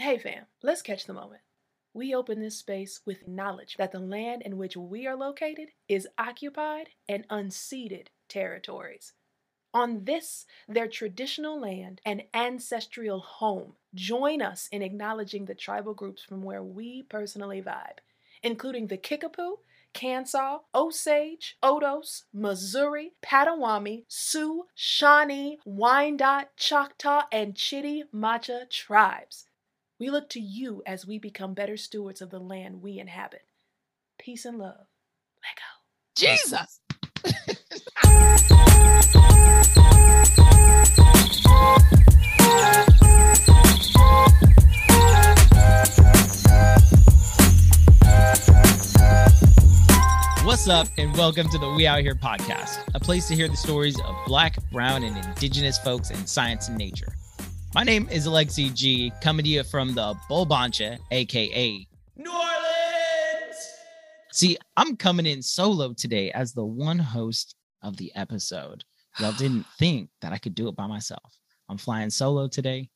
Hey fam, let's catch the moment. We open this space with knowledge that the land in which we are located is occupied and unceded territories. On this, their traditional land and ancestral home, join us in acknowledging the tribal groups from where we personally vibe, including the Kickapoo, Kansas, Osage, Odos, Missouri, Potawatomi, Sioux, Shawnee, Wyandot, Choctaw, and Chitimacha tribes. We look to you as we become better stewards of the land we inhabit. Peace and love. Let go. Jesus. What's up, and welcome to the We Out Here podcast, a place to hear the stories of Black, Brown, and Indigenous folks in science and nature. My name is Alexi G, coming to you from the Bulbancha, aka New Orleans. See, I'm coming in solo today as the one host of the episode. Y'all didn't think that I could do it by myself. I'm flying solo today.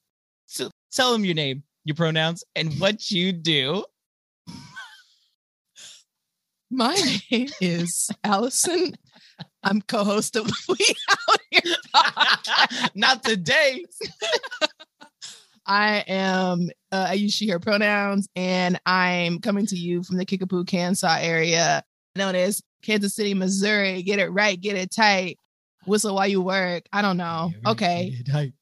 So tell them your name, your pronouns, and what you do. My name is Allison. I'm co-host of We Out Here. Not today. I am. Uh, I use she/her pronouns, and I'm coming to you from the Kickapoo, Kansas area, known as Kansas City, Missouri. Get it right, get it tight. Whistle while you work. I don't know. Okay.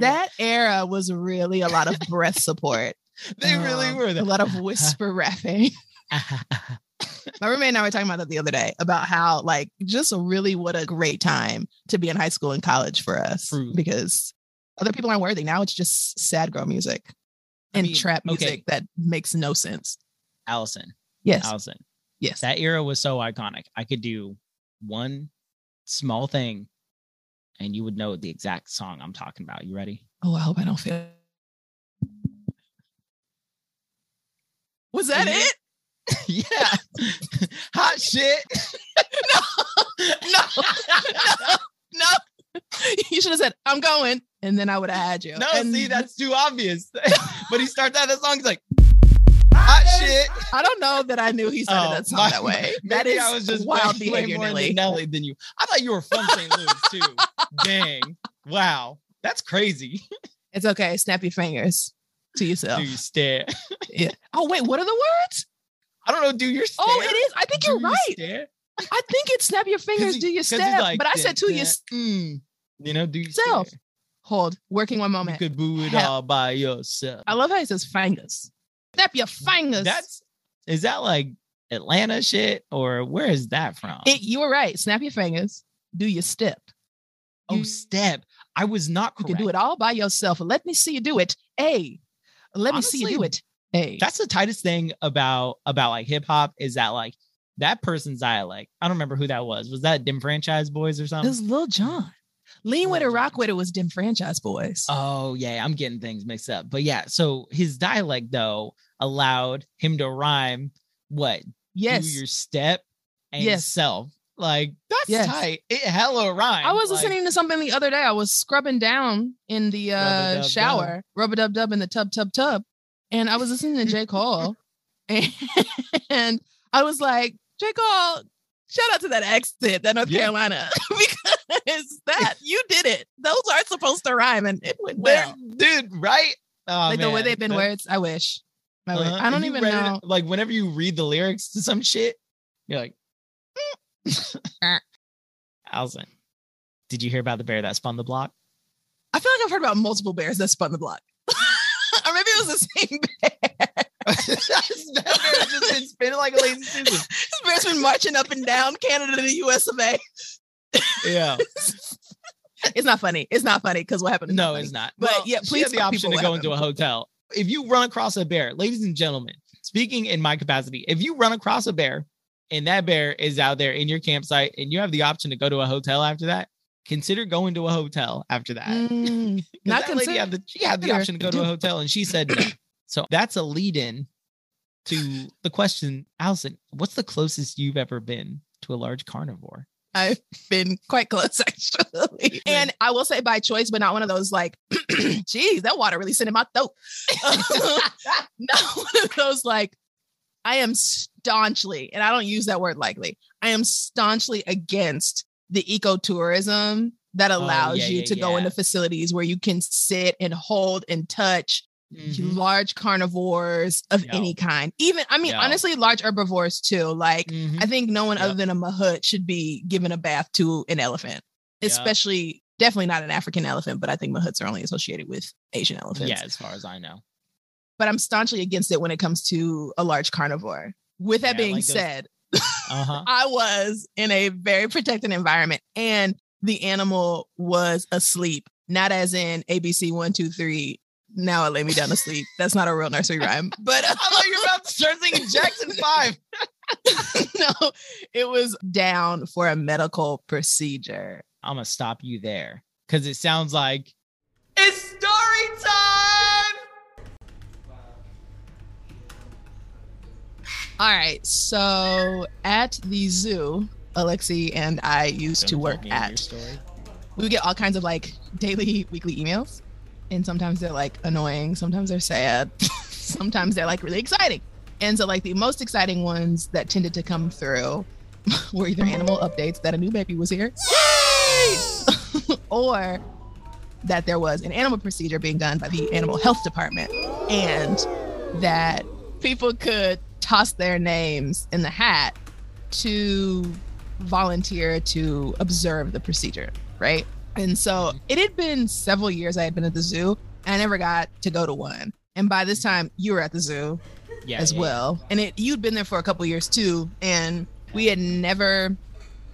that era was really a lot of breath support. They really Um, were. a lot of whisper rapping. My roommate and I were talking about that the other day about how, like, just really what a great time to be in high school and college for us Truly. because other people aren't worthy. Now it's just sad girl music I and mean, trap okay. music that makes no sense. Allison, Yes. Allison, yes. that era was so iconic. I could do one small thing and you would know the exact song I'm talking about. You ready? oh, I hope I don't feel. Was that it? yeah. Hot shit. No. no. No. no. You should have said, I'm going. And then I would have had you. No, and see, that's too obvious. but he starts out the song, he's like, hot shit. I don't know that I knew he started Oh, that song my- that way. That is I was just wild way, way behavior, more Nelly. into Nelly than you. I thought you were from St. Louis too. Dang. Wow. That's crazy. It's okay. Snap your fingers to yourself. Do you stare? Yeah. Oh wait, what are the words? I don't know. Do your stare? Oh, it is. I think Do you're right. stare? I think it's snap your fingers, he- do your step. like, but I said to "Dun, your mm, you know, do yourself. Stare? hold. Working one moment. You could boo it all by yourself. I love how he says fingers. Snap your fingers. That's is that like Atlanta shit or where is that from? it. You were right. Snap your fingers. Do your step. oh, you- step. I was not You correct. can do it all by yourself. Let me see you do it. Hey, let me see you do it. Hey, That's the tightest thing about about like hip hop is that like that person's dialect. I don't remember who that was. Was that Dem Franchize Boyz or it something? was Lil Jon. Lean with it, Lil rock with it was Dem Franchize Boyz. Oh yeah, I'm getting things mixed up. But yeah, so his dialect though allowed him to rhyme what yes. do your step and Yes. self. Like that's Yes. tight. It hella rhyme. I was listening to something the other day. I was scrubbing down in the uh, Rub-a-dub-dub. shower, rub a dub dub in the tub tub tub, and I was listening to J Cole, and, I was like, J Cole, shout out to that accent, that North Yeah. Carolina, because that you did it. Those aren't supposed to rhyme, and it went They're- well. dude, right? Oh, like the way they've been words. I wish. I, wish. uh-huh. I don't even read it- know. like whenever you read the lyrics to some shit, you're like, Uh. Allison, did you hear about the bear that spun the block? I feel like I've heard about multiple bears that spun the block, or maybe it was the same bear. that just been spinning like a lazy Susan. This bear's been marching up and down Canada to the US of A. Yeah. It's not funny. It's not funny because what happened? No, it's not. But Well, yeah, please the option to go into a hotel. If you run across a bear, ladies and gentlemen, speaking in my capacity, if you run across a bear and that bear is out there in your campsite and you have the option to go to a hotel after that, consider going to a hotel after that. Mm, not that lady had the she had the option to go to a hotel and she said no. So that's a lead in to the question, Allison, what's the closest you've ever been to a large carnivore? I've been quite close actually. And I will say by choice, but not one of those like, geez, that water really sent in my throat. not one of those like, I am staunchly, and I don't use that word lightly, I am staunchly against the ecotourism that allows yeah, you yeah, to go into facilities where you can sit and hold and touch Mhm. large carnivores of Yeah. any kind. Even, I mean, Yeah. honestly, large herbivores too. Like, Mhm. I think no one Yep. other than a mahout should be given a bath to an elephant, Yep. especially definitely not an African elephant, but I think mahouts are only associated with Asian elephants. Yeah, as far as I know. But I'm staunchly against it when it comes to a large carnivore. With that Yeah, being like said, Uh huh. I was in a very protected environment and the animal was asleep, not as in ABC one, two, three. Now it lay me down to sleep. That's not a real nursery rhyme, but I thought you were about to start singing Jackson Five. no, it was down for a medical procedure. I'm gonna stop you there because it sounds like it's story time. All right. So at the zoo, Alexi and I used to Don't work me your at. We would get all kinds of like daily, weekly emails. And sometimes they're like annoying, sometimes they're sad, sometimes they're like really exciting. And so, like, the most exciting ones that tended to come through were either animal updates that a new baby was here, or that there was an animal procedure being done by the animal health department, and that people could toss their names in the hat to volunteer to observe the procedure, right? And so mm-hmm. it had been several years I had been at the zoo. And I never got to go to one. And by this time, you were at the zoo Yeah, as yeah, well. And it you'd been there for a couple years too, and we had never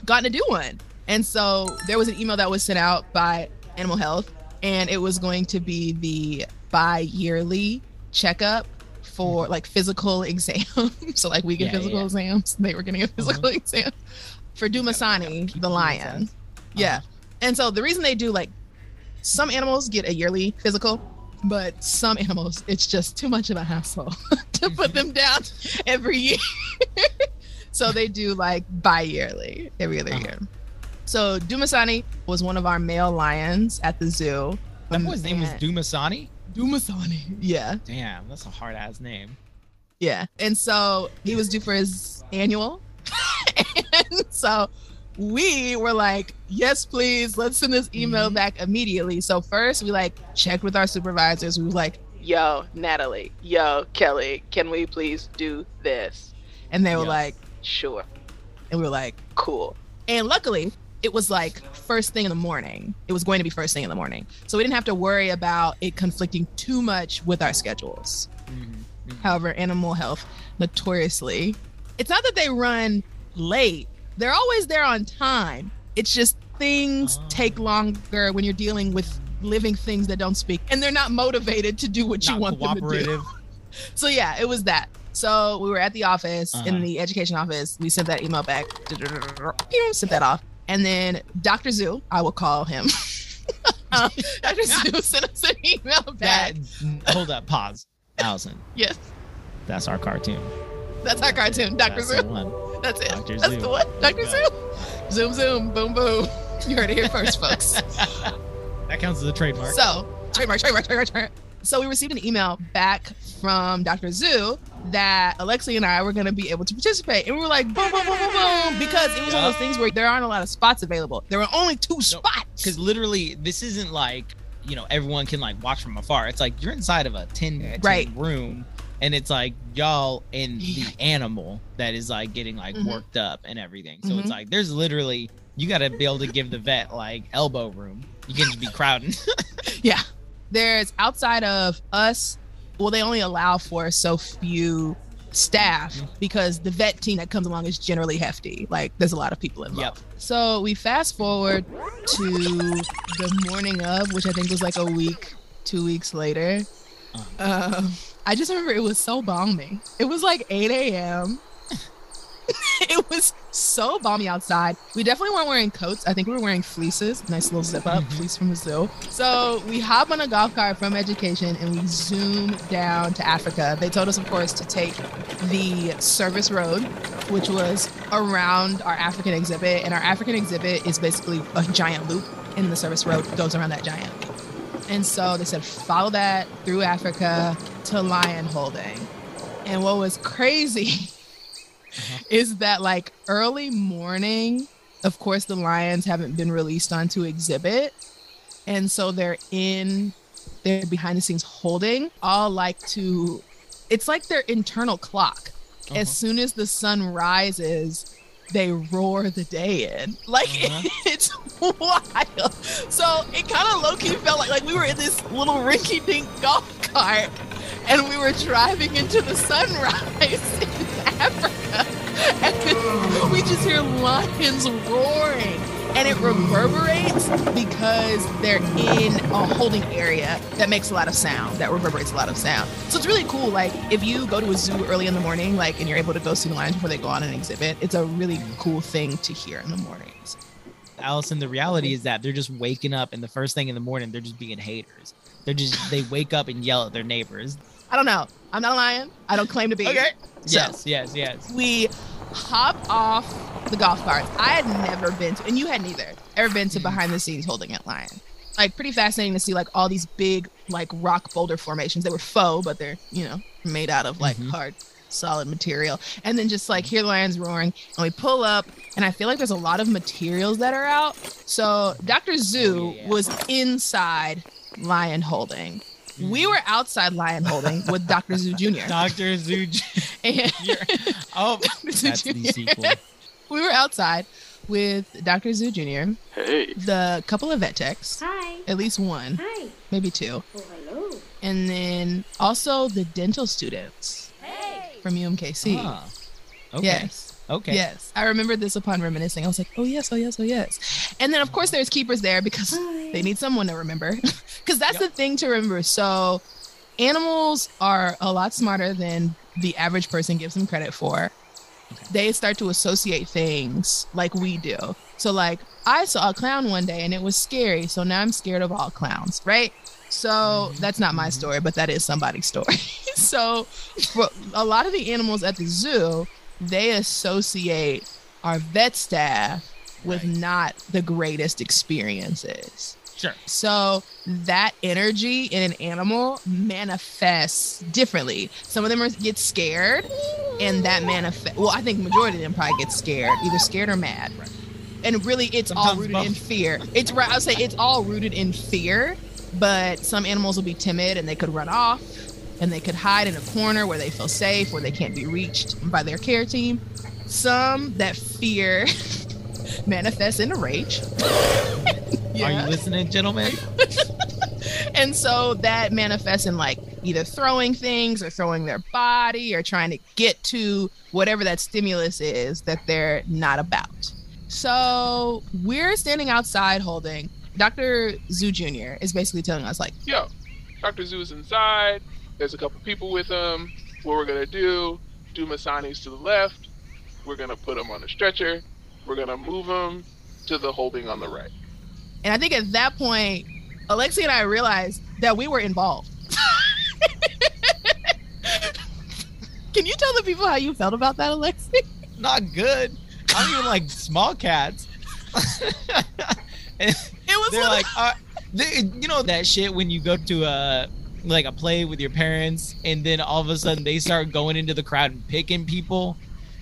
gotten to do one. And so there was an email that was sent out by Animal Health, and it was going to be the bi-yearly checkup for like physical exams. so like we get. Yeah, physical yeah. Uh-huh. exams. They were getting a physical exam for Dumasani, the lion. inside. Yeah. Uh-huh. And so the reason they do like some animals get a yearly physical, but some animals it's just too much of a hassle to put them down every year. so they do like bi-yearly every other Uh-huh. year. So Dumasani was one of our male lions at the zoo. That boy's name was Dumasani. Dumasani. Yeah. Damn, that's a hard ass name. Yeah. And so he was due for his annual. and so we were like, yes, please, let's send this email Mhm. back immediately. So first we like checked with our supervisors. We were like, yo, Natalie, yo, Kelly, can we please do this? And they were Yes. like, sure. And we were like, cool. And luckily, it was like first thing in the morning. It was going to be first thing in the morning. So we didn't have to worry about it conflicting too much with our schedules. Mhm, mhm. However, animal health notoriously, it's not that they run late, they're always there on time. It's just things Oh. take longer when you're dealing with living things that don't speak and they're not motivated to do what you Not want them to do. So, yeah, it was that. So, we were at the office Uh-huh. in the education office. We sent that email back, sent that off. And then Dr. Zoo, I will call him. um, Dr. Zoo sent us an email back. That, hold up, pause. Allison, Yes, that's our cartoon. that's our cartoon, Dr. That's Zoo. one. That's it. Dr. That's Zoom. the one. Dr. Zoom. Zoom, zoom, boom, boom. You heard it here first, folks. that counts as a trademark. So, trademark, trademark, trademark, trademark. So, we received an email back from Dr. Zoo that Alexi and I were going to be able to participate. And we were like, boom, boom, boom, boom, boom. Because it was one of those things where there aren't a lot of spots available. There were only two spots. because literally this isn't like you know everyone can like watch from afar it's like you're inside of a 10, 10 Right. room and it's like y'all and the animal that is like getting like Mhm. worked up and everything so Mhm. it's like there's literally you got to be able to give the vet like elbow room you can just be crowding Yeah. There's outside of us, well, they only allow for so few staff Mhm. because the vet team that comes along is generally hefty. Like there's a lot of people involved. Yep. So we fast forward to the morning of, which I think was like a week, two weeks later. Um, I just remember it was so balmy. It was like 8 a.m. it was so balmy outside. We definitely weren't wearing coats. I think we were wearing fleeces, nice little zip up Mhm. fleece from the zoo. So we hop on a golf cart from education and we zoom down to Africa. They told us, of course, to take the service road, which was around our African exhibit. And our African exhibit is basically a giant loop, and the service road goes around that giant loop. And so they said, follow that through Africa to lion holding. And what was crazy is that like early morning, of course, the lions haven't been released onto exhibit. And so they're in, they're behind the scenes holding, all like to, it's like their internal clock. Uh-huh. As soon as the sun rises, they roar the day in. Like Uh-huh. it's wild. So it kind of low key felt like like we were in this little rinky dink golf cart and we were driving into the sunrise in Africa. And we just hear lions roaring. And it reverberates because they're in a holding area that makes a lot of sound, that reverberates a lot of sound. So it's really cool. Like, if you go to a zoo early in the morning, like, and you're able to go see the lions before they go on an exhibit, it's a really cool thing to hear in the mornings. Allison, the reality is that they're just waking up, and the first thing in the morning, they're just being haters. They're just they wake up and yell at their neighbors. I don't know. I'm not a lion. I don't claim to be. So- Yes, yes, yes. we hop off the golf cart. I had never been to, and you hadn't either, ever been to behind the scenes holding at Lion. Like pretty fascinating to see like all these big like rock boulder formations. They were faux, but they're you know made out of like Mhm. hard solid material. And then just like hear the lions roaring, and we pull up, and I feel like there's a lot of materials that are out. So Dr. Zoo Oh, yeah. was inside lion holding. We were outside lion holding with Dr. Zoo Jr. Doctor Zuj. And Oh, Dr. Zoo that's the sequel. we were outside with Dr. Zoo Jr., Hey. the couple of vet techs, Hi. at least one, Hi. maybe two, Oh, hello. and then also the dental students Hey. from UMKC. Ah, okay. Yes. Okay. Yes. I remember this upon reminiscing. I was like, oh, yes, oh, yes, oh, yes. And then, of course, there's keepers there because Hi. they need someone to remember. Because that's Yep. the thing to remember. So, animals are a lot smarter than the average person gives them credit for. They start to associate things like we do. So, like, I saw a clown one day and it was scary. So now I'm scared of all clowns, right? So mm-hmm. that's not my mm-hmm. story, but that is somebody's story. so, for a lot of the animals at the zoo, they associate our vet staff with Right. not the greatest experiences. Sure. So that energy in an animal manifests differently. Some of them are, get scared, and that manifest. Well, I think majority of them probably get scared, either scared or mad. Right. And really, it's all rooted both. in fear. It's right. I'll say it's all rooted in fear. But some animals will be timid and they could run off, and they could hide in a corner where they feel safe, where they can't be reached by their care team. Some that fear manifests in a rage. Are you listening, gentlemen? and so that manifests in like either throwing things or throwing their body or trying to get to whatever that stimulus is that they're not about. So we're standing outside holding. Dr. Zoo Jr. is basically telling us like, Yo, Dr. Zoo's inside. There's a couple people with him. What we're gonna do? Dumasani's to the left. We're gonna put him on a stretcher. We're gonna move him to the holding on the right. and I think at that point, Alexi and I realized that we were involved. Can you tell the people how you felt about that, Alexi? Not good. I don't even like small cats. It was they're one like, uh, they, you know that shit when you go to a like a play with your parents, and then all of a sudden they start going into the crowd and picking people,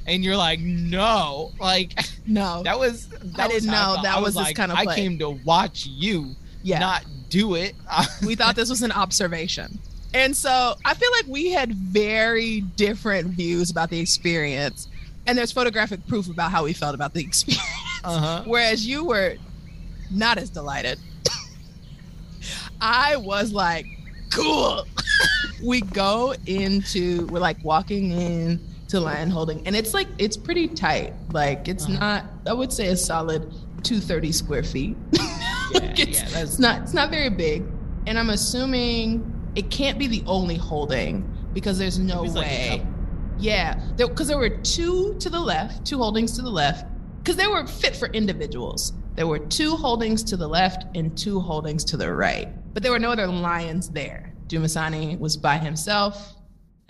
and you're like, no, like no. that was. That I was didn't know felt. that I was this like, kind of I came to watch you, yeah. not do it. we thought this was an observation. And so I feel like we had very different views about the experience. And there's photographic proof about how we felt about the experience. uh huh. Whereas you were not as delighted. I was like, cool. we go into, we're like walking in to land holding, and it's like, it's pretty tight. Like, it's Uh-huh. not, I would say a solid 230 square feet. Yeah, Like, it's, yeah, that's it's not it's not very big and i'm assuming it can't be the only holding because there's no It's like way. Yeah, because there, there were two to the left, two holdings to the left, because they were fit for individuals. There were two holdings to the left and two holdings to the right, but there were no other lions there. Dumasani was by himself,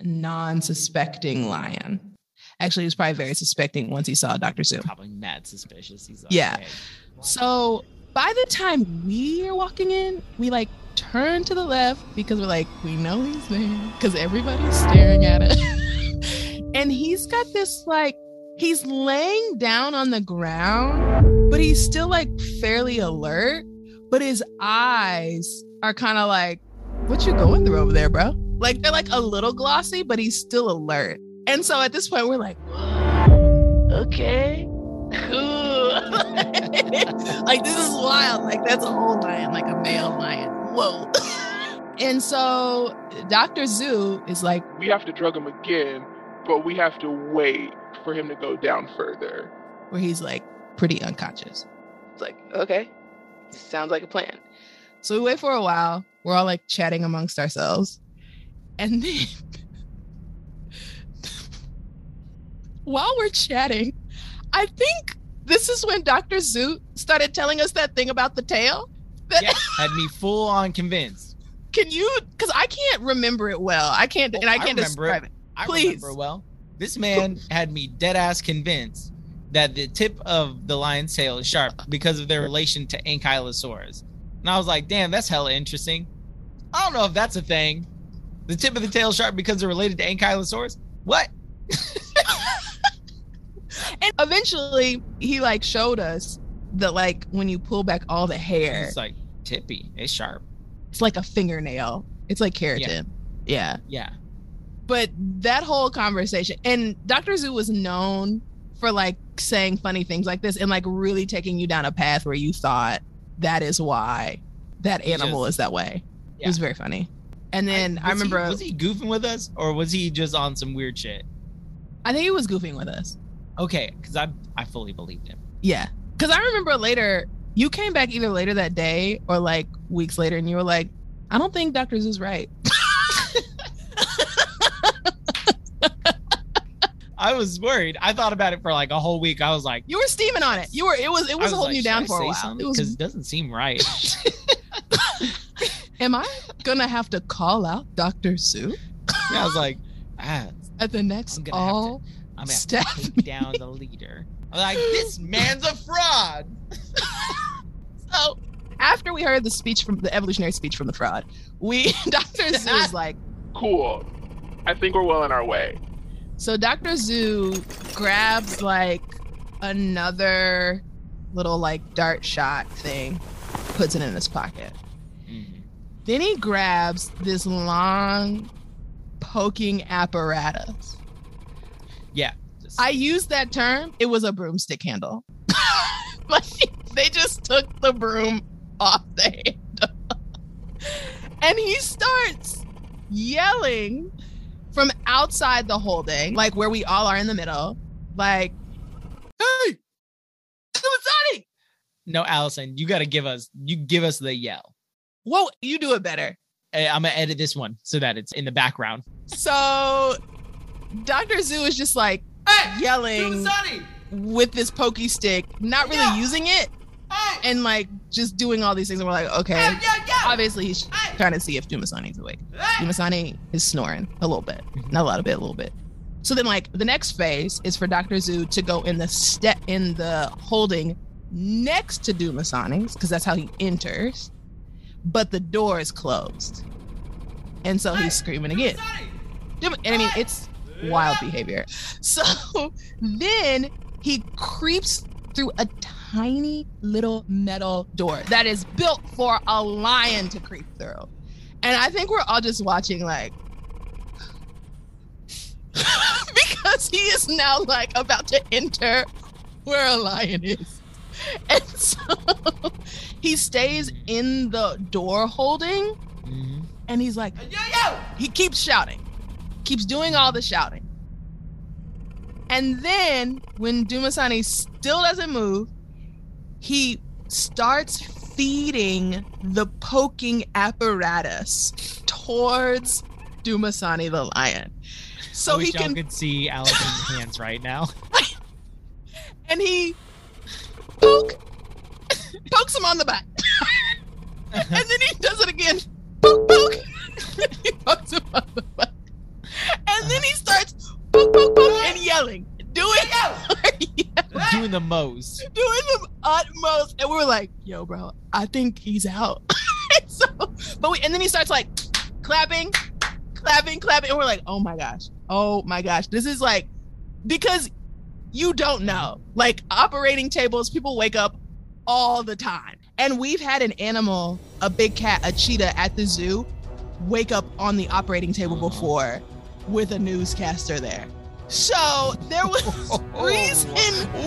a non-suspecting lion. Actually, he was probably very suspecting once he saw Dr. Zoo. Probably mad suspicious. He's like, Yeah. "Hey, So by the time we are walking in, we like turn to the left because we're like, we know he's there because everybody's staring at us. and he's got this like, he's laying down on the ground, but he's still like fairly alert. But his eyes are kind of like, what you going through over there, bro? Like they're like a little glossy, but he's still alert. And so at this point, we're like, okay. like this is wild. Like that's a whole lion, like a male lion. Whoa. and so Dr. Zoo is like, We have to drug him again, but we have to wait for him to go down further. where he's like pretty unconscious. It's like, okay, sounds like a plan. So we wait for a while. We're all like chatting amongst ourselves. And then while we're chatting, I think this is when Dr. Zoot started telling us that thing about the tail. That yeah, had me full on convinced. can you because I can't remember it well. I can't and I I can't remember describe it. it. I Please. remember well. This man had me dead ass convinced that the tip of the lion's tail is sharp because of their relation to Ankylosaurus. And I was like, damn, that's hella interesting. I don't know if that's a thing. The tip of the tail is sharp because they're related to Ankylosaurus? What? And eventually he like showed us that like when you pull back all the hair, It's like tippy. It's sharp. it's like a fingernail. It's like keratin. Yeah. Yeah. But that whole conversation and Dr. Zoo was known for like saying funny things like this and like really taking you down a path where you thought that is why that animal just- is that way. It was very funny. And then I, he- remember was he goofing with us or was he just on some weird shit? I think he was goofing with us. Okay, because I I fully believed him. Yeah. Cause I remember later, you came back either later that day or like weeks later and you were like, I don't think Dr. Zoo's right. I was worried. I thought about it for like a whole week. I was like, You were steaming on it. You were it was it I was, holding like, you down I for a say while. something? It because was it doesn't seem right. am I gonna have to call out Dr. Zoo? Yeah, I was like, ah, at the next I'm gonna have to- all I'm gonna have staff to take down the leader. I'm like, this man's a fraud. So after we heard the speech from the evolutionary speech from the fraud, we Dr. Zoo was like, Cool. I think we're well on our way. So Dr. Zoo grabs like another little like dart shot thing, puts it in his pocket. Mhm. Then he grabs this long poking apparatus. Yeah. just- I used that term. It was a broomstick handle. like they just took the broom off the handle. and he starts yelling from outside the holding, like where we all are in the middle, like, hey, Dumasani! no, Allison, you got to give us, you give us the yell. Whoa, you do it better. Eh, I'm gonna edit this one so that it's in the background. So Dr. Zoo is just like yelling with this pokey stick, not really using it, and like just doing all these things. And we're like, okay, obviously he's trying to see if Dumasani's awake. Dumasani is snoring a little bit, mm-hmm. not a lot of bit, a little bit. So then, like the next phase is for Dr. Zoo to go in the step in the holding next to Dumasani's because that's how he enters, but the door is closed, and so he's screaming again. Dum- And I mean, it's wild behavior. So then he creeps through a tiny little metal door that is built for a lion to creep through. And I think we're all just watching, like, because he is now like about to enter where a lion is. And so he stays in the door holding Mhm. and he's like, he keeps shouting, keeps doing all the shouting. And then when Dumasani still doesn't move, he starts feeding the poking apparatus towards Dumasani the lion. so I wish he y'all can could see Allison's hands right now. and he poke pokes him on the back. and then he does it again. Poke, poke. he pokes him on the back. And then he starts poke, poke, poke, and yelling. Doing, Doing the most. doing the utmost. And we were like, yo, bro, I think he's out. And so, but we, and then he starts like clapping, clapping, clapping. And we're like, oh my gosh. Oh my gosh. This is like, because you don't know. Like operating tables, people wake up all the time. And we've had an animal, a big cat, a cheetah at the zoo, wake up on the operating table before with a newscaster there. So there was reason to be,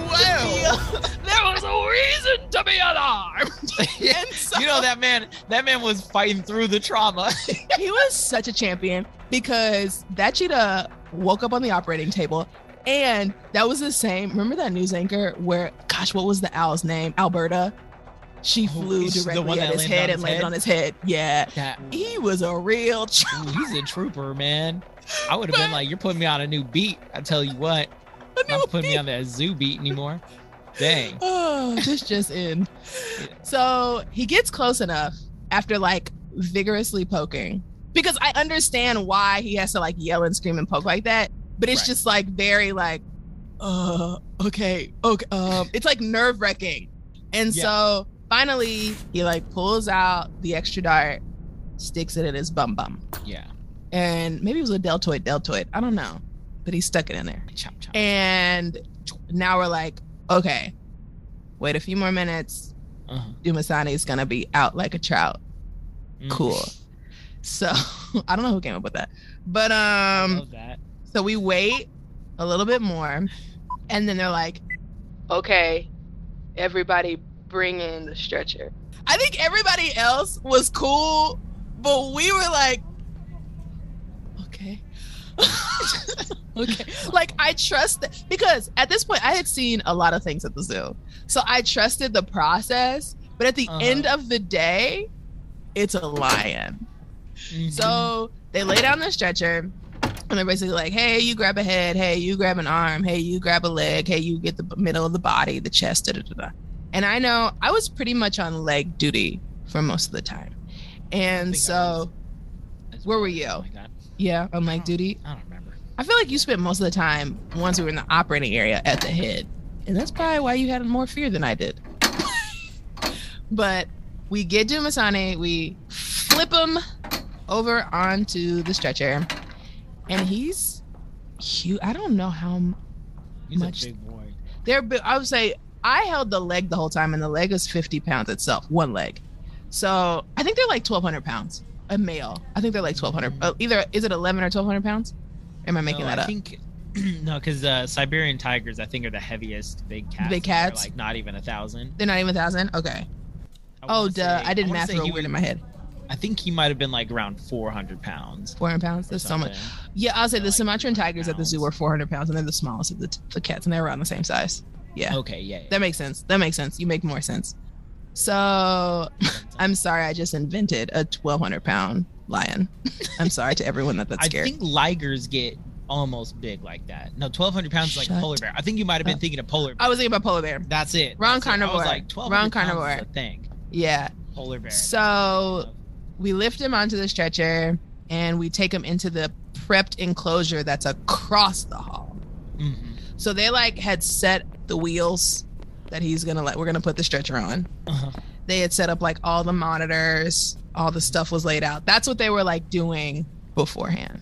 there was a reason to be alarmed. So you know that man. That man was fighting through the trauma. he was such a champion because that cheetah woke up on the operating table and that was the same remember that news anchor where gosh what was the owl's name alberta she flew directly one at that his head and landed head? on his head yeah That- he was a real ooh, he's a trooper, man. I would have been like, "You're putting me on a new beat." I tell you what, I'm not putting me on that zoo beat anymore. Dang. oh, this just in so he gets close enough after like vigorously poking because i understand why he has to like yell and scream and poke like that but it's Right. just like very like uh okay okay um it's like nerve wracking and Yeah. so finally he like pulls out the extra dart sticks it in his bum bum Yeah. And maybe it was a deltoid deltoid i don't know but he stuck it in there Chop chop. and now we're like okay wait a few more minutes Uh-huh. Dumasani is gonna be out like a trout. Mm. Cool. So I don't know who came up with that, but um, that. so we wait a little bit more, and then they're like, "Okay, everybody, bring in the stretcher." I think everybody else was cool, but we were like. okay. Like I trust that because at this point I had seen a lot of things at the zoo. So I trusted the process, but at the Uh-huh. end of the day, it's a lion. Mhm. So they lay down the stretcher and they're basically like, hey, you grab a head. Hey, you grab an arm. Hey, you grab a leg. Hey, you get the middle of the body, the chest, da da da da. And I know I was pretty much on leg duty for most of the time. And so, where were you? Like yeah, on leg duty. I don't remember. I feel like you spent most of the time once we were in the operating area at the head. And that's probably why you had more fear than I did. but we get to Dumasani, we flip him over onto the stretcher, and he's huge. I don't know how He's Much- a big boy. they're. I would say I held the leg the whole time, and the leg is 50 pounds itself, one leg. So I think they're like 1,200 pounds. A male. I think they're like 1,200. Uh, either is it 11 or 1,200 pounds? Am I making no, that I up? think no, because uh, Siberian tigers, I think, are the heaviest big cats. Big cats? like not even a thousand. They're not even a thousand. Okay. Oh, duh! say- I did wanna math real weird in my head. I think he might have been like around 400 pounds. 400 pounds. That's so much. Yeah, I'll say the like Sumatran 300 tigers at the zoo were 400 pounds, and they're the smallest of the, t- the cats, and they're around the same size. Yeah, Okay, yeah. yeah. that makes sense. That makes sense. You make more sense. So I'm sorry, I just invented a 1,200 pound lion. I'm sorry to everyone that that's I think ligers get almost big like that. No, 1,200 pounds is like a Shut polar bear. I think you might have been up. thinking of polar bear. I was thinking about polar bear. That's it. Wrong That's it. I carnivore. was like 1,200 Wrong carnivore. Thing. Yeah. Polar bear. So we lift him onto the stretcher, and we take him into the prepped enclosure that's across the hall. Mhm. So they like had set the wheels that he's gonna let we're gonna put the stretcher on. Uh-huh. They had set up like all the monitors, all the stuff was laid out. That's what they were like doing beforehand.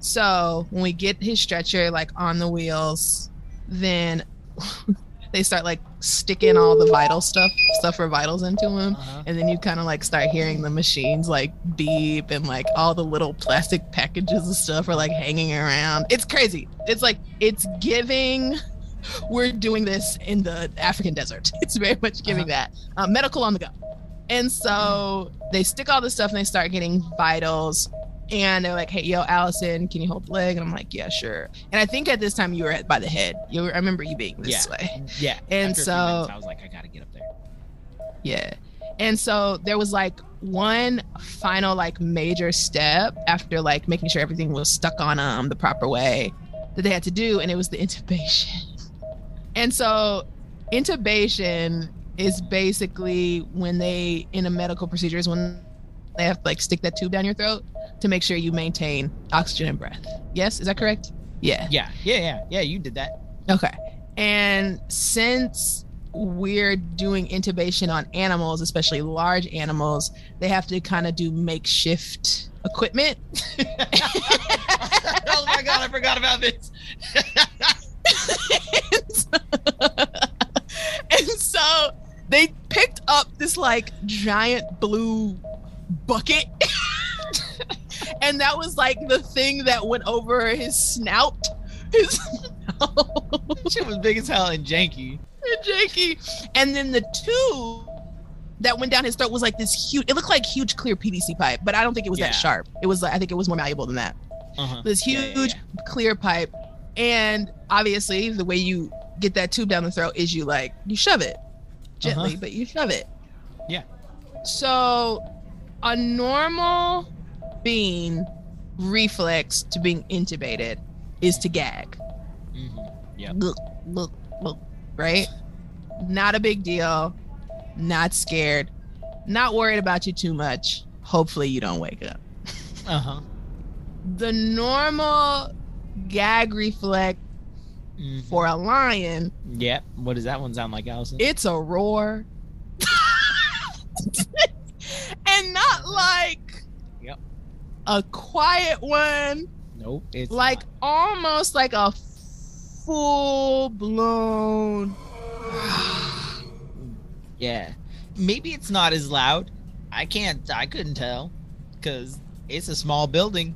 So when we get his stretcher like on the wheels, then they start like sticking all the vital stuff, stuff for vitals into him. Uh-huh. And then you kind of like start hearing the machines like beep and like all the little plastic packages and stuff are like hanging around. It's crazy. It's like, it's giving, we're doing this in the African desert. It's very much giving that. Uh, medical on the go. And so they stick all this stuff and they start getting vitals. And they're like, hey, yo, Allison, can you hold the leg? And I'm like, yeah, sure. And I think at this time you were at, by the head. You were, I remember you being this Yeah. way. Yeah. And After so- minutes, I was like, I gotta get up there. Yeah. And so there was like one final like major step after like making sure everything was stuck on um the proper way that they had to do and it was the intubation. And so intubation is basically when they in a medical procedure is when they have to like stick that tube down your throat to make sure you maintain oxygen and breath. Yes, is that correct? Yeah. Yeah, yeah, yeah, yeah. You did that. Okay. And since we're doing intubation on animals, especially large animals, they have to kind of do makeshift equipment. oh my god, I forgot about this. and so they picked up this like giant blue bucket. and that was like the thing that went over his snout. His snout. Shit was big as hell and janky. and janky. And then the tube that went down his throat was like this huge. It looked like huge clear PVC pipe, but I don't think it was Yeah. that sharp. It was like I think it was more malleable than that. Uh-huh. This Yeah, huge yeah, clear pipe, and obviously the way you get that tube down the throat is you like you shove it gently, Uh-huh. but you shove it. Yeah. So a normal being reflex to being intubated is to gag. yeah. Mhm. Yep. Look, look, look, right? Not a big deal. Not scared. Not worried about you too much. Hopefully, you don't wake up. Uh-huh. The normal gag reflex Mhm. for a lion, Yep. What does that one sound like, Allison? it's a roar. and not like Yep. a quiet one, nope. It's like not. almost like a full blown. Yeah. Maybe it's not as loud. I can't I couldn't tell cuz it's a small building.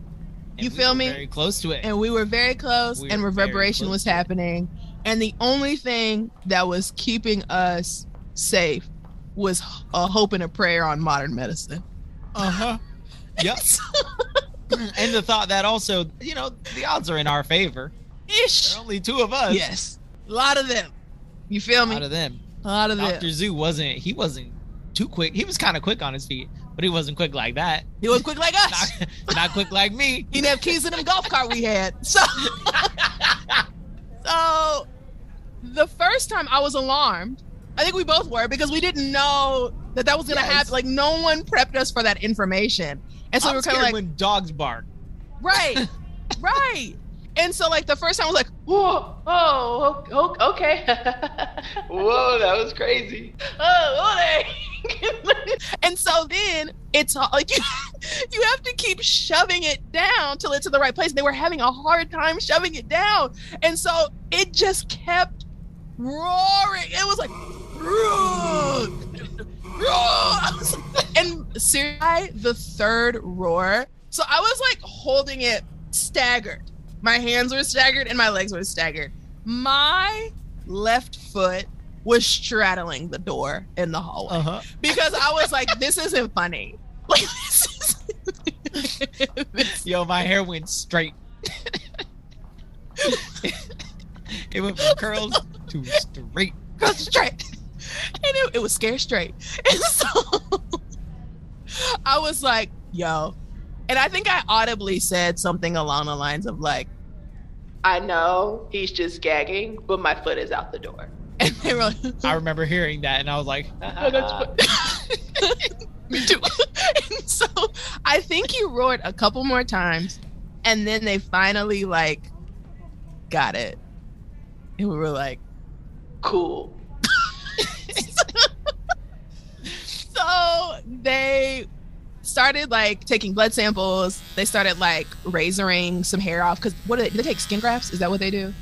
And You we feel me? Very close to it. and we were very close We and reverberation close was happening and the only thing that was keeping us safe was a hope and a prayer on modern medicine uh-huh. Yep. and the thought that also, you know, the odds are in our favor. ish There are only two of us. yes a lot of them you feel Out me of them. a lot of them Dr. Zoo wasn't he wasn't too quick. He was kind of quick on his feet, but he wasn't quick like that. he was quick like us Not, not quick like me. he didn't have keys in them golf cart we had so so the first time i was alarmed i think we both were because we didn't know that that was gonna Yes. happen like no one prepped us for that information and so I'm we were kind of like when dogs bark. Right. right. And so like the first time I was like, Whoa, oh, okay. Whoa, that was crazy. oh, okay. and so then it's like you, you have to keep shoving it down till it's in the right place. They were having a hard time shoving it down. And so it just kept roaring. It was like and seriously, the third roar. So I was like holding it staggered. My hands were staggered and my legs were staggered. My left foot was straddling the door in the hallway Uh-huh. because I was like, this isn't funny. Like this is Yo, my hair went straight. it went from curls to straight. Go straight. And it, it was scare straight. And so I was like, yo. And I think I audibly said something along the lines of like, I know he's just gagging, but my foot is out the door. and they were like, I remember hearing that and I was like, uh-huh. Oh, that's me too. and so I think he roared a couple more times and then they finally like got it. And we were like, cool. so they started like taking blood samples. They started like razoring some hair off because what do they, do they take skin grafts? Is that what they do?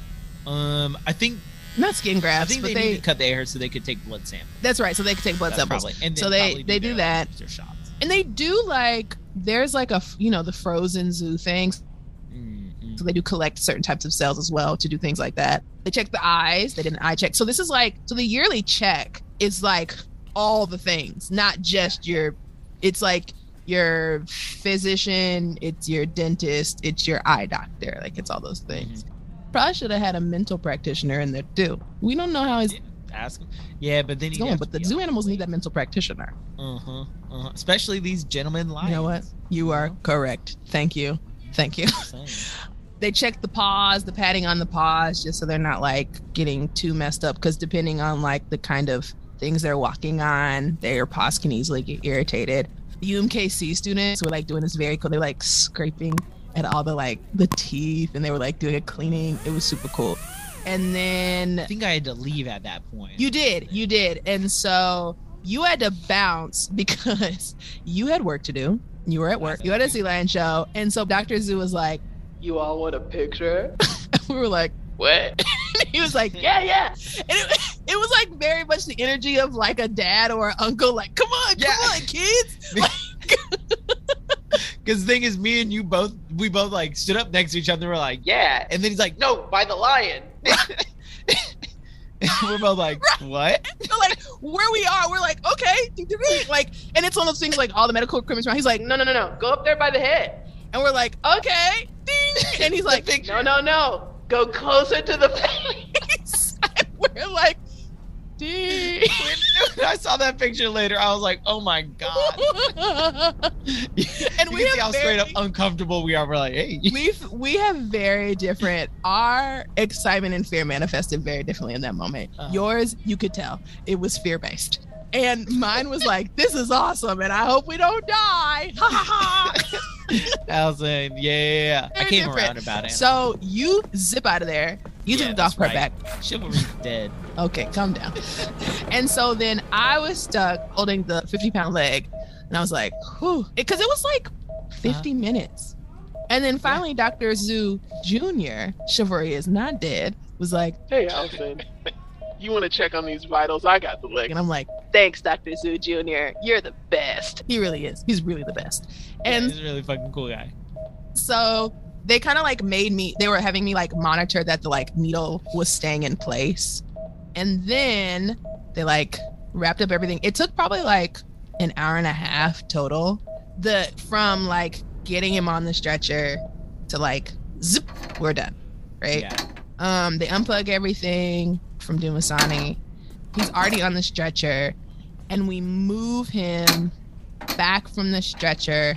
um, I think Not skin I grafts, think but they, they, need to cut the hair so they could take blood samples. that's right. So they could take blood That's samples. probably- and So they- probably they do that. And they do like there's like a you know the frozen zoo things. Mm, mm. So they do collect certain types of cells as well to do things like that. They check the eyes. They did an eye check. So this is like so the yearly check is like all the things, not just your. It's like your physician, it's your dentist, it's your eye doctor. Like it's all those things. Probably should have had a mental practitioner in there too. We don't know how he's. ask him. Yeah, but then It's he going, but the zoo animals need that mental practitioner. Uh huh. Uh-huh. Especially these gentlemen lions. You know what? You are correct. Thank you. Thank you. They check the paws, the padding on the paws, just so they're not like getting too messed up. Because depending on like the kind of things they're walking on, their paws can easily get irritated. UMKC students were like doing this very cool. They're like scraping at all the like the teeth, and they were like doing a cleaning. It was super cool. And then I think I had to leave at that point. you did, you did, and so you had to bounce because you had work to do. You were at work. You had a sea lion show, and so Dr. Zoo was like, "You all want a picture?" we were like, "What?" he was like, "Yeah, yeah." And it, it was like very much the energy of like a dad or an uncle, like, "Come on, Yeah. come on, kids." Because the thing is, me and you both, we both like stood up next to each other. We're like, yeah. And then he's like, no, by the lion. and we're both like, what? So, like where we are, we're like, okay, like, and it's one of those things like all the medical equipment's around. He's like, no, no, no, no, go up there by the head, and we're like, okay, ding, and he's like, no, no, no, go closer to the face. and we're like, I saw that picture later, I was like, oh my God. And we can see how straight up uncomfortable we are. We're like, hey. We've we have very different. Our excitement and fear manifested very differently in that moment. Uh-huh. Yours, you could tell, it was fear based, and mine was like, "This is awesome, and I hope we don't die." Ha ha ha. Allison, yeah, yeah, yeah. I came different. around about it. So you zip out of there. You Yeah, took the golf cart right. back. Chivalry's dead. Okay, calm down. and so then I was stuck holding the 50 pound leg. And I was like, whew. Because it was like 50 uh-huh. minutes. And then finally, Dr. Zoo Jr., Chivalry is not dead, was like, Hey, Allison. You want to check on these vitals? I got the leg. and I'm like, thanks, Dr. Zoo Jr. You're the best. He really is. He's really the best. And he's a really fucking cool guy. so they kind of like made me they were having me like monitor that the like needle was staying in place and then they like wrapped up everything it took probably like an hour and a half total the from like getting him on the stretcher to like zip we're done right Yeah. um they unplug everything from Dumasani. He's already on the stretcher and we move him back from the stretcher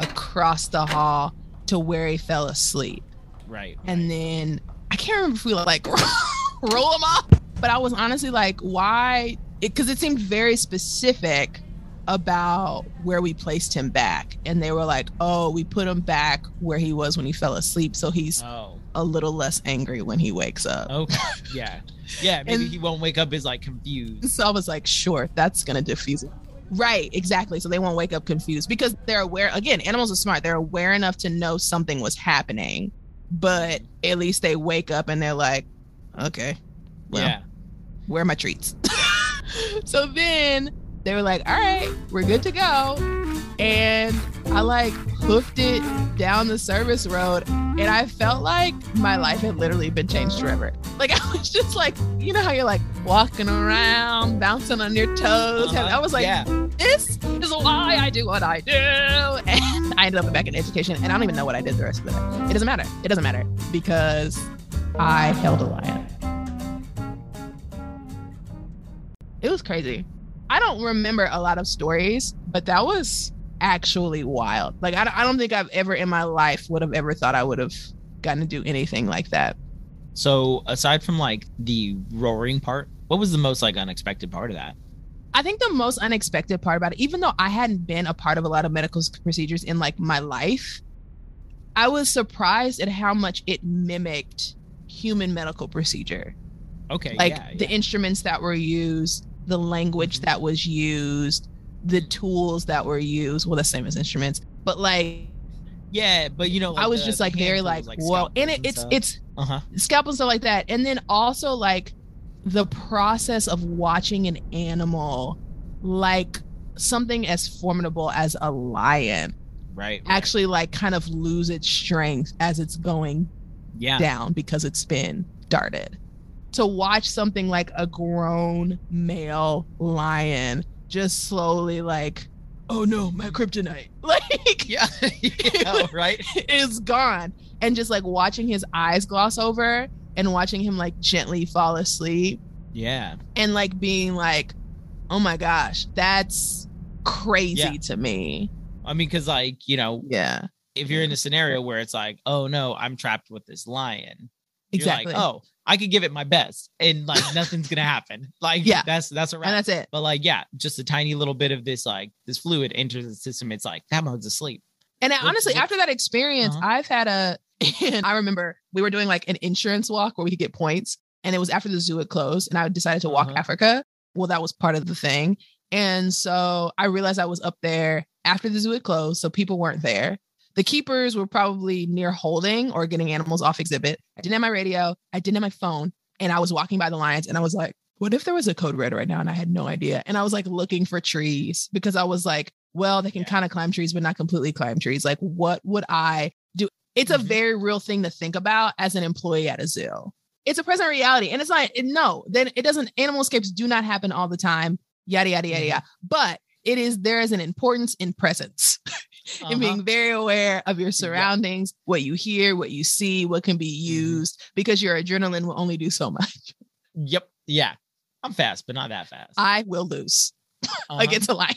across the hall to where he fell asleep. Right. And then I can't remember if we like roll him off, but I was honestly like, why? Because it, seemed very specific about where we placed him back. And they were like, oh, we put him back where he was when he fell asleep. So he's Oh. a little less angry when he wakes up. Okay. Yeah. Yeah. Maybe And- he won't wake up as like confused. So I was like, sure, that's gonna diffuse it. Right, exactly. So they won't wake up confused because they're aware. Again, animals are smart. They're aware enough to know something was happening, but mm-hmm. at least they wake up and they're like, okay, well, yeah. Where are my treats? so then they were like, all right, we're good to go. And I like hooked it down the service road. And I felt like my life had literally been changed forever. Like I was just like, you know how you're like walking around, bouncing on your toes. Uh-huh. I was like, yeah. this is why I do what I do. And I ended up back in education. And I don't even know what I did the rest of the day. It doesn't matter. It doesn't matter because I held a lion. It was crazy. I don't remember a lot of stories, but that was actually wild. Like, I, I don't think I've ever in my life would have ever thought I would have gotten to do anything like that. So aside from like the roaring part, what was the most like unexpected part of that? I think the most unexpected part about it, even though I hadn't been a part of a lot of medical procedures in like my life, I was surprised at how much it mimicked human medical procedure. Okay. like yeah, the yeah. instruments that were used, the language that was used, the tools that were used. Well, the same as instruments, but like yeah, but you know, I was just like very like, whoa, and it, it's it's uh huh. scalpel and stuff like that, and then also like the process of watching an animal like something as formidable as a lion Right. right. actually like kind of lose its strength as it's going yeah. down because it's been darted. To watch something like a grown male lion just slowly like, oh no, my kryptonite. Like Yeah. yeah. Right. is gone. And just like watching his eyes gloss over and watching him like gently fall asleep Yeah. and like being like, oh my gosh, that's crazy Yeah. to me. I mean, because like you know, Yeah, if you're in a scenario where it's like, oh no, I'm trapped with this lion. exactly. Like, oh, I could give it my best, and like nothing's gonna happen. Like, Yeah. that's that's a wrap. and that's it. But like, yeah, just a tiny little bit of this like this fluid enters the system. It's like that mode's asleep. And honestly, after that experience, Uh-huh. I've had a. And I remember we were doing like an insurance walk where we could get points, and it was after the zoo had closed, and I decided to walk Uh-huh. Africa. Well, that was part of the thing, and so I realized I was up there after the zoo had closed, so people weren't there. The keepers were probably near holding or getting animals off exhibit. I didn't have my radio, I didn't have my phone, and I was walking by the lions, and I was like, "What if there was a code red right now?" And I had no idea, and I was like looking for trees because I was like, "Well, they can Yeah. kind of climb trees, but not completely climb trees. Like, what would I do?" It's a Mhm. very real thing to think about as an employee at a zoo. It's a present reality, and it's like, no, then it doesn't. Animal escapes do not happen all the time. Yada yada yada Mhm. yada. But it is there is an importance in presence Uh-huh. and being very aware of your surroundings, what you hear, what you see, what can be Mm-hmm. used, because your adrenaline will only do so much. Yep. Yeah. I'm fast, but not that fast. I will lose Uh-huh. against a lion.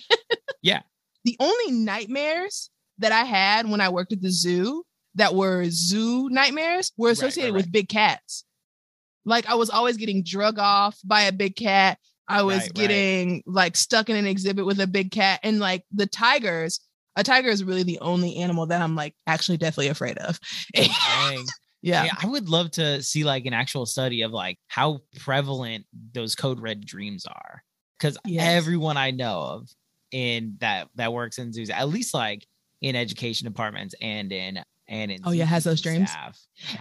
Yeah. The only nightmares that I had when I worked at the zoo that were zoo nightmares were Right, right, associated right. with big cats. Like I was always getting drug off by a big cat. I was Right, right. getting like stuck in an exhibit with a big cat. And like the tigers, a tiger is really the only animal that I'm like actually definitely afraid of. Yeah. Yeah, I would love to see like an actual study of like how prevalent those code red dreams are. Because Yes. everyone I know of in that that works in zoos, at least like in education departments and in and in Oh, yeah, has those dreams?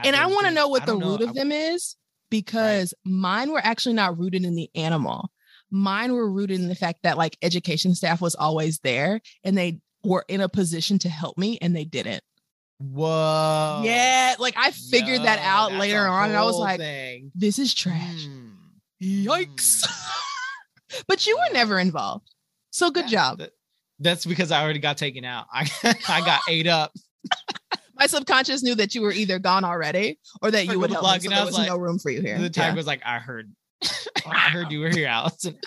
and I want to know what the don't root know. of them is because mine were actually not rooted in the animal. Mine were rooted in the fact that like education staff was always there and they were in a position to help me and they didn't. Whoa. yeah, like I figured that out later on and I was like, thing. this is trash. Hmm. Yikes. but you were never involved. So good Yeah, job. that- that's because I already got taken out. I I got ate up. My subconscious knew that you were either gone already or that you would help me, so there was like- no room for you here. The Yeah. tiger was like, I heard. I heard you were here, Allison.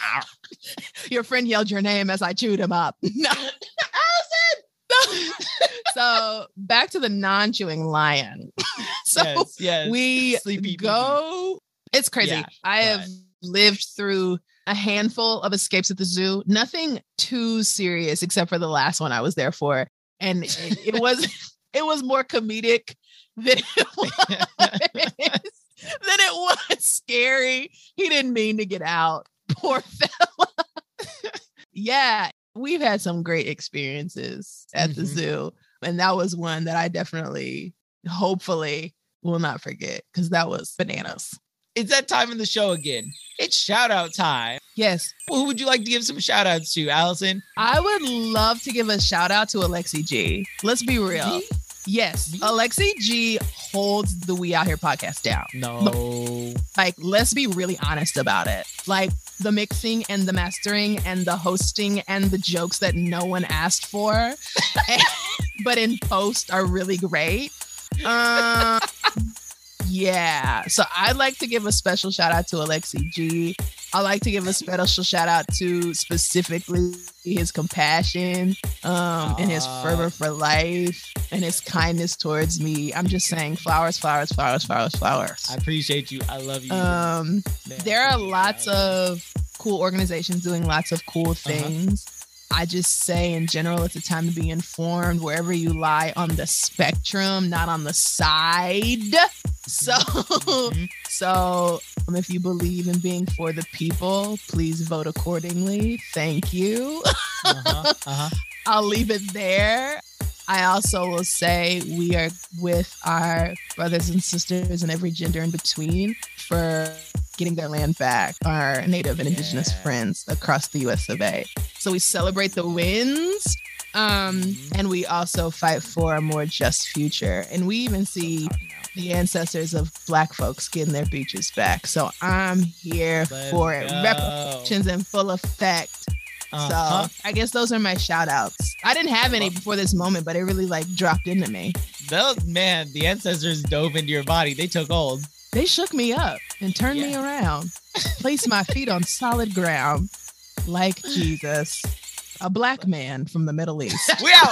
Your friend yelled your name as I chewed him up. No. Allison! so back to the non-chewing lion. so yes, yes. we Sleepy go. It's crazy. Yeah, I have lived through a handful of escapes at the zoo. Nothing too serious, except for the last one I was there for, and it, it was it was more comedic than it was than it was scary. He didn't mean to get out. Poor fella. yeah, we've had some great experiences at the Mhm. zoo, and that was one that I definitely, hopefully, will not forget because that was bananas. it's that time in the show again. It's shout out time. Yes, Well, Who would you like to give some shout outs to, Allison? I would love to give a shout out to Alexi G. Let's be real. Yes, Alexi G holds the We Out Here podcast down. No. Like, let's be really honest about it. Like, the mixing and the mastering and the hosting and the jokes that no one asked for, but in post are really great. Um, yeah. So I'd like to give a special shout out to Alexi G. I like to give a special shout out to specifically his compassion um, and his fervor for life and his kindness towards me. I'm just saying flowers, flowers, flowers, flowers, flowers. I appreciate you. I love you. Um, Man, there are lots of cool organizations doing lots of cool things. I just say in general, it's a time to be informed wherever you lie on the spectrum, not on the side. So, Mhm. So um, if you believe in being for the people, please vote accordingly. Thank you. Uh-huh, uh-huh. I'll leave it there. I also will say we are with our brothers and sisters and every gender in between for getting their land back, our native and indigenous Yeah. friends across the US of A. So we celebrate the wins. Um, and we also fight for a more just future. And we even see the ancestors of black folks getting their beaches back. So I'm here Let's for it. go. Reparations in full effect. Uh-huh. So I guess those are my shout outs. I didn't have any before this moment, but it really like dropped into me. Those man, the ancestors dove into your body. They took hold. They shook me up and turned me around, placed my feet on solid ground like Jesus, a black man from the Middle East. We out.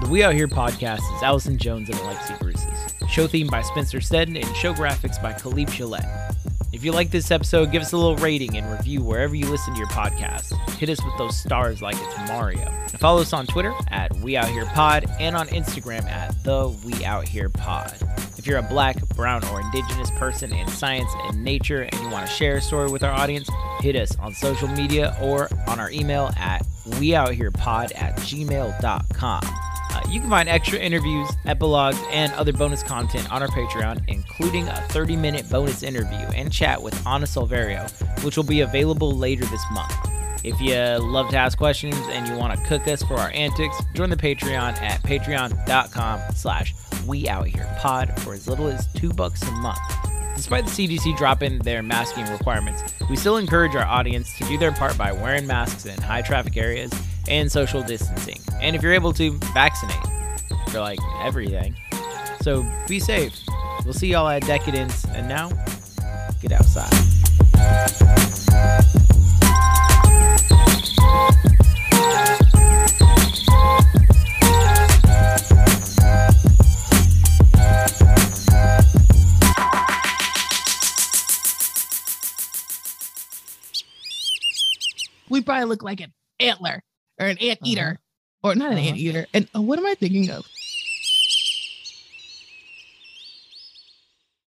The We Out Here podcast is Allison Jones and Alexi Bruce's. Show theme by Spencer Stedden and show graphics by Khalif Gillette. If you like this episode, give us a little rating and review wherever you listen to your podcast. Hit us with those stars like it's Mario. And follow us on Twitter at We Out Here Pod and on Instagram at The We Out Here Pod. If you're a black, brown, or indigenous person in science and nature and you want to share a story with our audience, hit us on social media or on our email at weoutherepod at gmail.com. You can find extra interviews, epilogues, and other bonus content on our Patreon, including a 30 minute bonus interview and chat with Ana Silverio, which will be available later this month. If you love to ask questions and you want to cook us for our antics, join the Patreon at patreon.com slash we out here pod for as little as two bucks a month. Despite the CDC dropping their masking requirements, we still encourage our audience to do their part by wearing masks in high traffic areas and social distancing. And if you're able to, vaccinate for like everything. So be safe. We'll see y'all at Decadence. And now, get outside. We probably look like an antler or an ant eater, or not an Uh-huh. ant eater. And uh, what am I thinking of?